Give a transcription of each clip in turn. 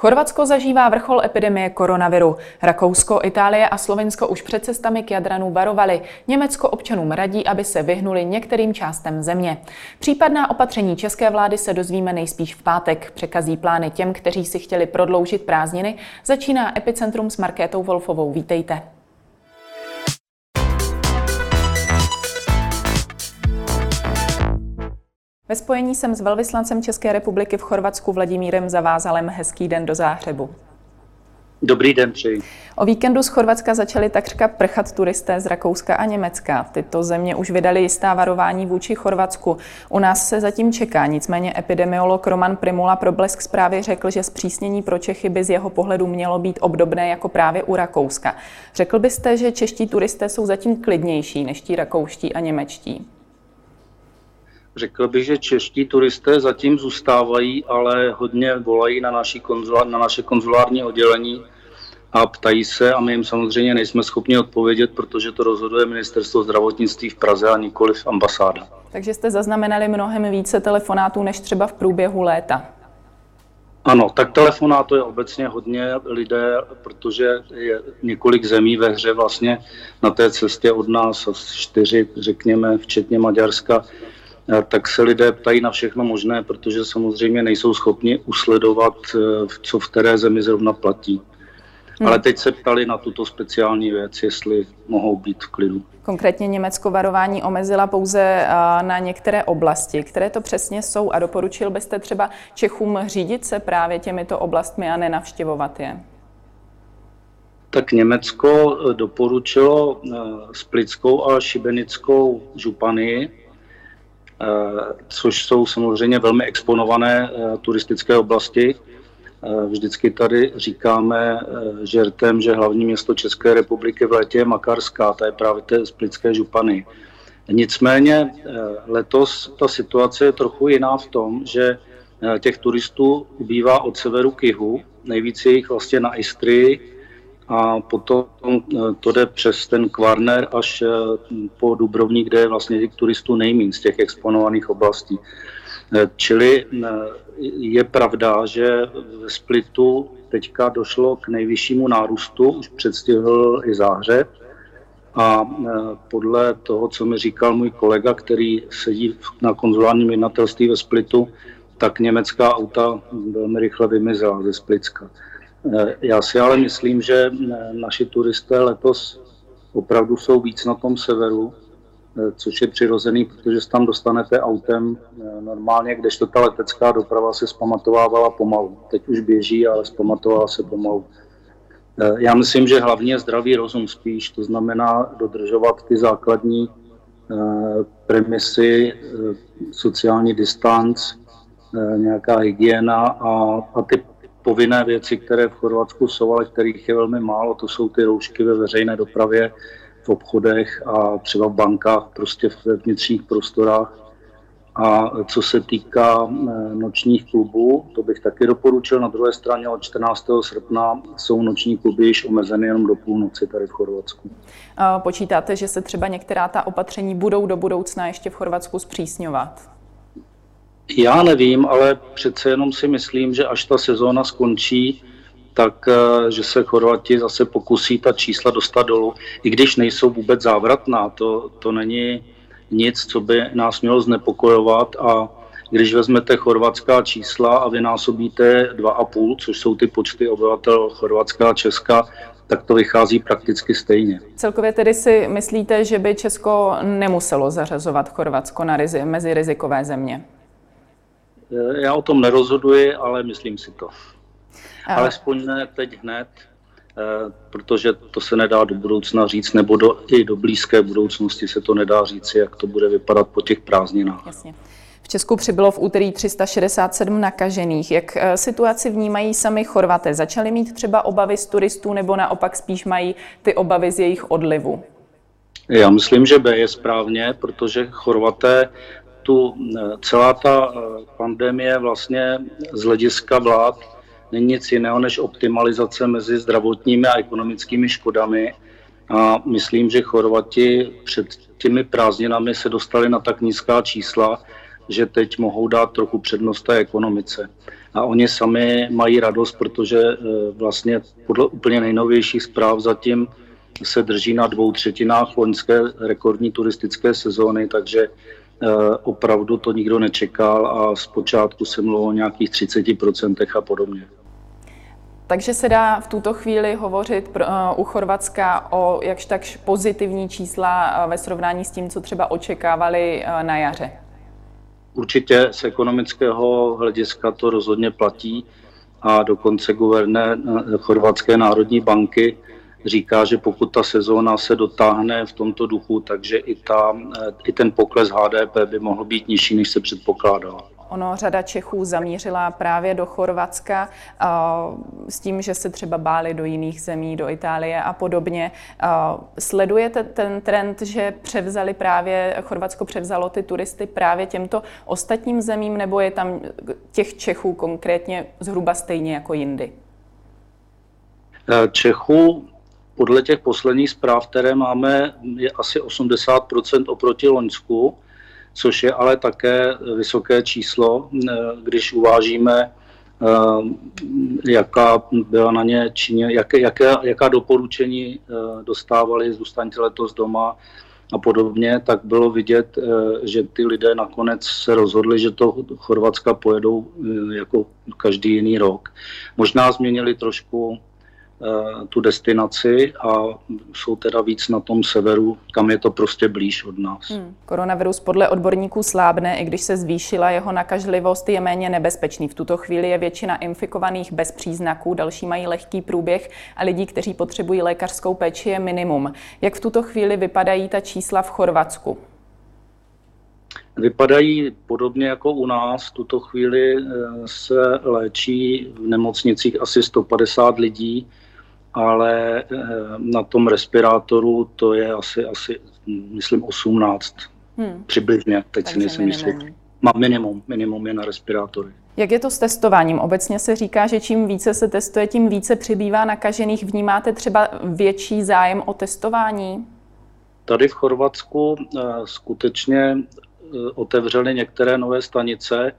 Chorvatsko zažívá vrchol epidemie koronaviru. Rakousko, Itálie a Slovensko už před cestami k Jadranu varovali. Německo občanům radí, aby se vyhnuli některým částem země. Případná opatření české vlády se dozvíme nejspíš v pátek. Překazí plány těm, kteří si chtěli prodloužit prázdniny. Začíná Epicentrum s Markétou Wolfovou. Vítejte. Ve spojení jsem s velvyslancem České republiky v Chorvatsku Vladimírem Zavázalem. Hezký den do Záhřebu. Dobrý den přeji. O víkendu z Chorvatska začali takřka prchat turisté z Rakouska a Německa. Tyto země už vydali jistá varování vůči Chorvatsku. U nás se zatím čeká, nicméně epidemiolog Roman Primula pro Blesk zprávy řekl, že zpřísnění pro Čechy by z jeho pohledu mělo být obdobné jako právě u Rakouska. Řekl byste, že čeští turisté jsou zatím klidnější než ti rakouští a němečtí? Řekl bych, že čeští turisté zatím zůstávají, ale hodně volají na, naši konzulár, na naše konzulární oddělení a ptají se a my jim samozřejmě nejsme schopni odpovědět, protože to rozhoduje ministerstvo zdravotnictví v Praze a nikoli v ambasáda. Takže jste zaznamenali mnohem více telefonátů než třeba v průběhu léta. Ano, tak telefonátů je obecně hodně lidé, protože je několik zemí ve hře vlastně na té cestě od nás, čtyři, řekněme, včetně Maďarska, tak se lidé ptají na všechno možné, protože samozřejmě nejsou schopni usledovat, eh, co v které zemi zrovna platí. Hmm. Ale teď se ptali na tuto speciální věc, jestli mohou být v klidu. Konkrétně Německo varování omezila pouze eh, na některé oblasti. Které to přesně jsou a doporučil byste třeba Čechům řídit se právě těmito oblastmi a nenavštěvovat je? Tak Německo eh, doporučilo Splitskou a Šibenickou županii, což jsou samozřejmě velmi exponované eh, turistické oblasti. Eh, vždycky tady říkáme žertem, že hlavní město České republiky v létě je Makarská, to je právě té splitské župany. Nicméně letos ta situace je trochu jiná v tom, že těch turistů ubývá od severu k jihu, nejvíce jich vlastně na Istrii, a potom eh, to jde přes ten Kvarner až eh, po Dubrovník, kde je vlastně těch turistů nejméně z těch exponovaných oblastí. Eh, čili je pravda, že ve Splitu teďka došlo k nejvyššímu nárůstu, už předstihl i Záhřeb. A podle toho, co mi říkal můj kolega, který sedí na konzulárním jednatelství ve Splitu, tak německá auta velmi rychle vymizela ze Splitska. Eh, já si ale myslím, že eh, naši turisté letos opravdu jsou víc na tom severu, eh, což je přirozený, protože se tam dostanete autem normálně, kdežto ta letecká doprava se zpamatovávala pomalu. Teď už běží, ale zpamatovala se pomalu. Já myslím, že hlavně zdravý rozum spíš, to znamená dodržovat ty základní premisy, sociální distanc, nějaká hygiena a, a ty povinné věci, které v Chorvatsku jsou, ale kterých je velmi málo. To jsou ty roušky ve veřejné dopravě, v obchodech a třeba v bankách, prostě v vnitřních prostorách. A co se týká eh, nočních klubů, to bych taky doporučil. Na druhé straně od 14. srpna jsou noční kluby již omezeny jenom do půlnoci tady v Chorvatsku. Počítáte, že se třeba některá ta opatření budou do budoucna ještě v Chorvatsku zpřísňovat? Já nevím, ale přece jenom si myslím, že až ta sezóna skončí, tak eh, že se Chorvati zase pokusí ta čísla dostat dolů, i když nejsou vůbec závratná. To, to není nic, co by nás mělo znepokojovat a když vezmete chorvatská čísla a vynásobíte 2,5, což jsou ty počty obyvatel Chorvatska a Česka, tak to vychází prakticky stejně. Celkově tedy si myslíte, že by Česko nemuselo zařazovat Chorvatsko na rizi, mezi rizikové země? Eh, já o tom nerozhoduji, ale myslím si to. Ale Alespoň ne teď hned, eh, protože to se nedá do budoucna říct, nebo do, i do blízké budoucnosti se to nedá říct, jak to bude vypadat po těch prázdninách. Jasně. V Česku přibylo v úterý 367 nakažených. Jak eh, situaci vnímají sami Chorvaté? Začali mít třeba obavy z turistů nebo naopak spíš mají ty obavy z jejich odlivu? Já myslím, že B je správně, protože Chorvaté tu eh, celá ta eh, pandemie vlastně z hlediska vlád není nic jiného než optimalizace mezi zdravotními a ekonomickými škodami. A myslím, že Chorvati před těmi prázdninami se dostali na tak nízká čísla, že teď mohou dát trochu přednost té ekonomice. a oni sami mají radost, protože vlastně podle úplně nejnovějších zpráv zatím se drží na dvou třetinách loňské rekordní turistické sezóny, takže opravdu to nikdo nečekal a zpočátku se mluvilo o nějakých 30% a podobně. Takže se dá v tuto chvíli hovořit pro, uh, u Chorvatska o jakž takž pozitivní čísla uh, ve srovnání s tím, co třeba očekávali uh, na jaře. Určitě z ekonomického hlediska to rozhodně platí a dokonce guvernér Chorvatské národní banky říká, že pokud ta sezóna se dotáhne v tomto duchu, takže i, ta, i ten pokles HDP by mohl být nižší, než se předpokládalo. Ono řada Čechů zamířila právě do Chorvatska s tím, že se třeba báli do jiných zemí, do Itálie a podobně. Sledujete ten trend, že převzali právě, Chorvatsko převzalo ty turisty právě těmto ostatním zemím, nebo je tam těch Čechů konkrétně zhruba stejně jako jindy? Čechů podle těch posledních zpráv, které máme, je asi 80% oproti Loňsku což je ale také vysoké číslo, eh, když uvážíme, eh, jaká byla na ně Číně, jaké, jaké, jaká doporučení eh, dostávali zůstaňte letos doma a podobně, tak bylo vidět, že ty lidé nakonec se rozhodli, že to Chorvatska pojedou jako každý jiný rok. Možná změnili trošku tu destinaci a jsou teda víc na tom severu, kam je to prostě blíž od nás. Hmm. Koronavirus podle odborníků slábne, i když se zvýšila jeho nakažlivost, je méně nebezpečný. V tuto chvíli je většina infikovaných bez příznaků, další mají lehký průběh a lidí, kteří potřebují lékařskou péči, je minimum. Jak v tuto chvíli vypadají ta čísla v Chorvatsku? Vypadají podobně jako u nás. V tuto chvíli eh, se léčí v nemocnicích asi 150 lidí ale eh, na tom respirátoru to je asi, asi myslím, 18. Hmm. Přibližně, teď Takže si nejsem jistý. Má minimum, minimum je na respirátory. Jak je to s testováním? Obecně se říká, že čím více se testuje, tím více přibývá nakažených. Vnímáte třeba větší zájem o testování? Tady v Chorvatsku uh, skutečně uh, otevřely některé nové stanice,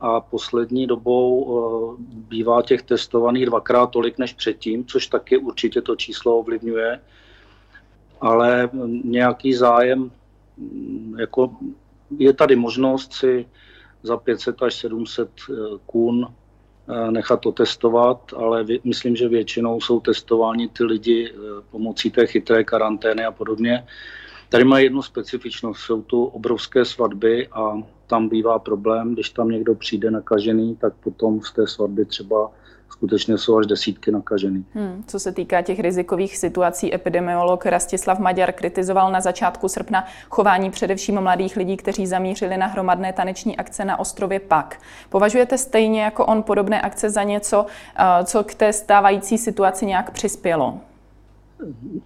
a poslední dobou eh, bývá těch testovaných dvakrát tolik než předtím, což taky určitě to číslo ovlivňuje. Ale nějaký zájem, mm, jako je tady možnost si za 500 až 700 eh, kůn eh, nechat otestovat, ale myslím, že většinou jsou testováni ty lidi pomocí té chytré karantény a podobně. Tady má jednu specifičnost, jsou tu obrovské svatby a tam bývá problém, když tam někdo přijde nakažený, tak potom z té svatby třeba skutečně jsou až desítky nakažený. Hmm, co se týká těch rizikových situací, epidemiolog Rastislav Maďar kritizoval na začátku srpna chování především mladých lidí, kteří zamířili na hromadné taneční akce na ostrově Pak. Považujete stejně jako on podobné akce za něco, eh, co k té stávající situaci nějak přispělo?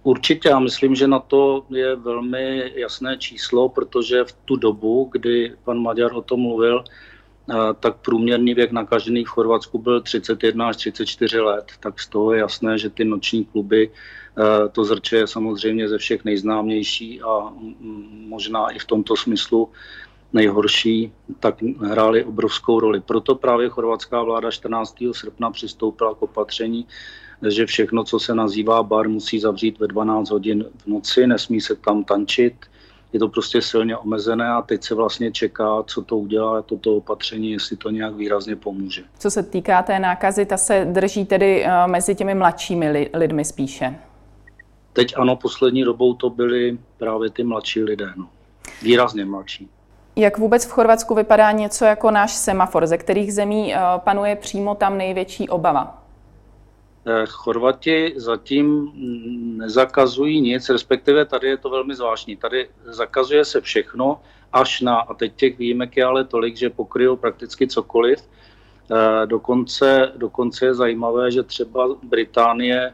Určitě, já myslím, že na to je velmi jasné číslo, protože v tu dobu, kdy pan Maďar o tom mluvil, eh, tak průměrný věk nakažených v Chorvatsku byl 31 až 34 let. Tak z toho je jasné, že ty noční kluby, eh, to zrče je samozřejmě ze všech nejznámější a možná i v tomto smyslu nejhorší, tak hrály obrovskou roli. Proto právě chorvatská vláda 14. srpna přistoupila k opatření, že všechno, co se nazývá bar, musí zavřít ve 12 hodin v noci, nesmí se tam tančit, je to prostě silně omezené a teď se vlastně čeká, co to udělá toto opatření, jestli to nějak výrazně pomůže. Co se týká té nákazy, ta se drží tedy eh, mezi těmi mladšími lidmi spíše? Teď ano, poslední dobou to byly právě ty mladší lidé, no. výrazně mladší. Jak vůbec v Chorvatsku vypadá něco jako náš semafor, ze kterých zemí eh, panuje přímo tam největší obava? Eh, Chorvati zatím nezakazují nic, respektive tady je to velmi zvláštní. Tady zakazuje se všechno, až na, a teď těch výjimek je ale tolik, že pokryjou prakticky cokoliv. Eh, dokonce, dokonce je zajímavé, že třeba Británie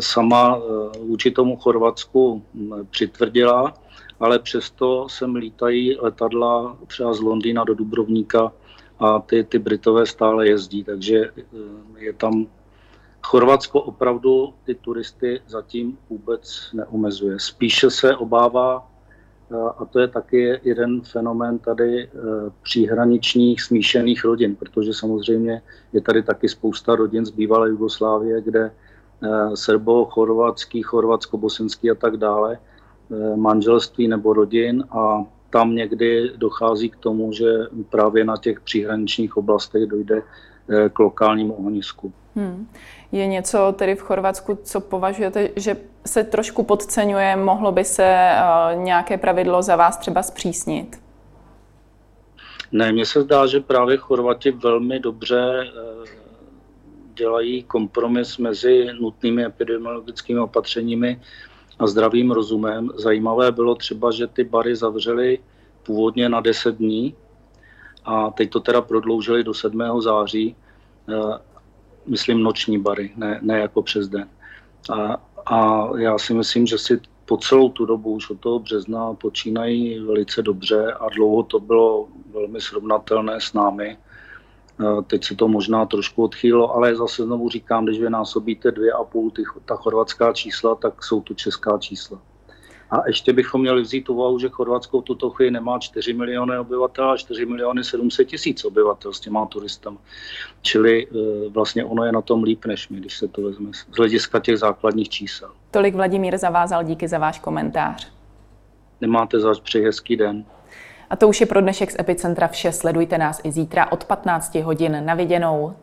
sama vůči tomu Chorvatsku hm, přitvrdila, ale přesto sem lítají letadla třeba z Londýna do Dubrovníka a ty, ty Britové stále jezdí, takže je tam Chorvatsko opravdu ty turisty zatím vůbec neomezuje. Spíše se obává A to je taky jeden fenomén tady příhraničních smíšených rodin, protože samozřejmě je tady taky spousta rodin z bývalé Jugoslávie, kde Srbo, chorvatský, chorvatsko-bosenský a tak dále, manželství nebo rodin a tam někdy dochází k tomu, že právě na těch příhraničních oblastech dojde eh, k lokálnímu ohnisku. Hmm. Je něco tedy v Chorvatsku, co považujete, že se trošku podceňuje, mohlo by se uh, nějaké pravidlo za vás třeba zpřísnit? Ne, mně se zdá, že právě Chorvati velmi dobře dělají kompromis mezi nutnými epidemiologickými opatřeními a zdravým rozumem. Zajímavé bylo třeba, že ty bary zavřely původně na 10 dní a teď to teda prodloužili do 7. září, eh, myslím noční bary, ne, ne jako přes den. A, a já si myslím, že si po celou tu dobu už od toho března počínají velice dobře a dlouho to bylo velmi srovnatelné s námi. Eh, teď se to možná trošku odchýlo, ale zase znovu říkám, když vynásobíte dvě a půl ta chorvatská čísla, tak jsou to česká čísla. A ještě bychom měli vzít úvahu, že Chorvatsko v tuto chvíli nemá 4 miliony obyvatel a 4 miliony 700 tisíc obyvatel s těma turistama. Čili eh, vlastně ono je na tom líp než my, když se to vezme z hlediska těch základních čísel. Tolik Vladimír Zavázal, díky za váš komentář. Nemáte zač, přeji hezký den. A to už je pro dnešek z Epicentra vše. Sledujte nás i zítra od 15 hodin na viděnou.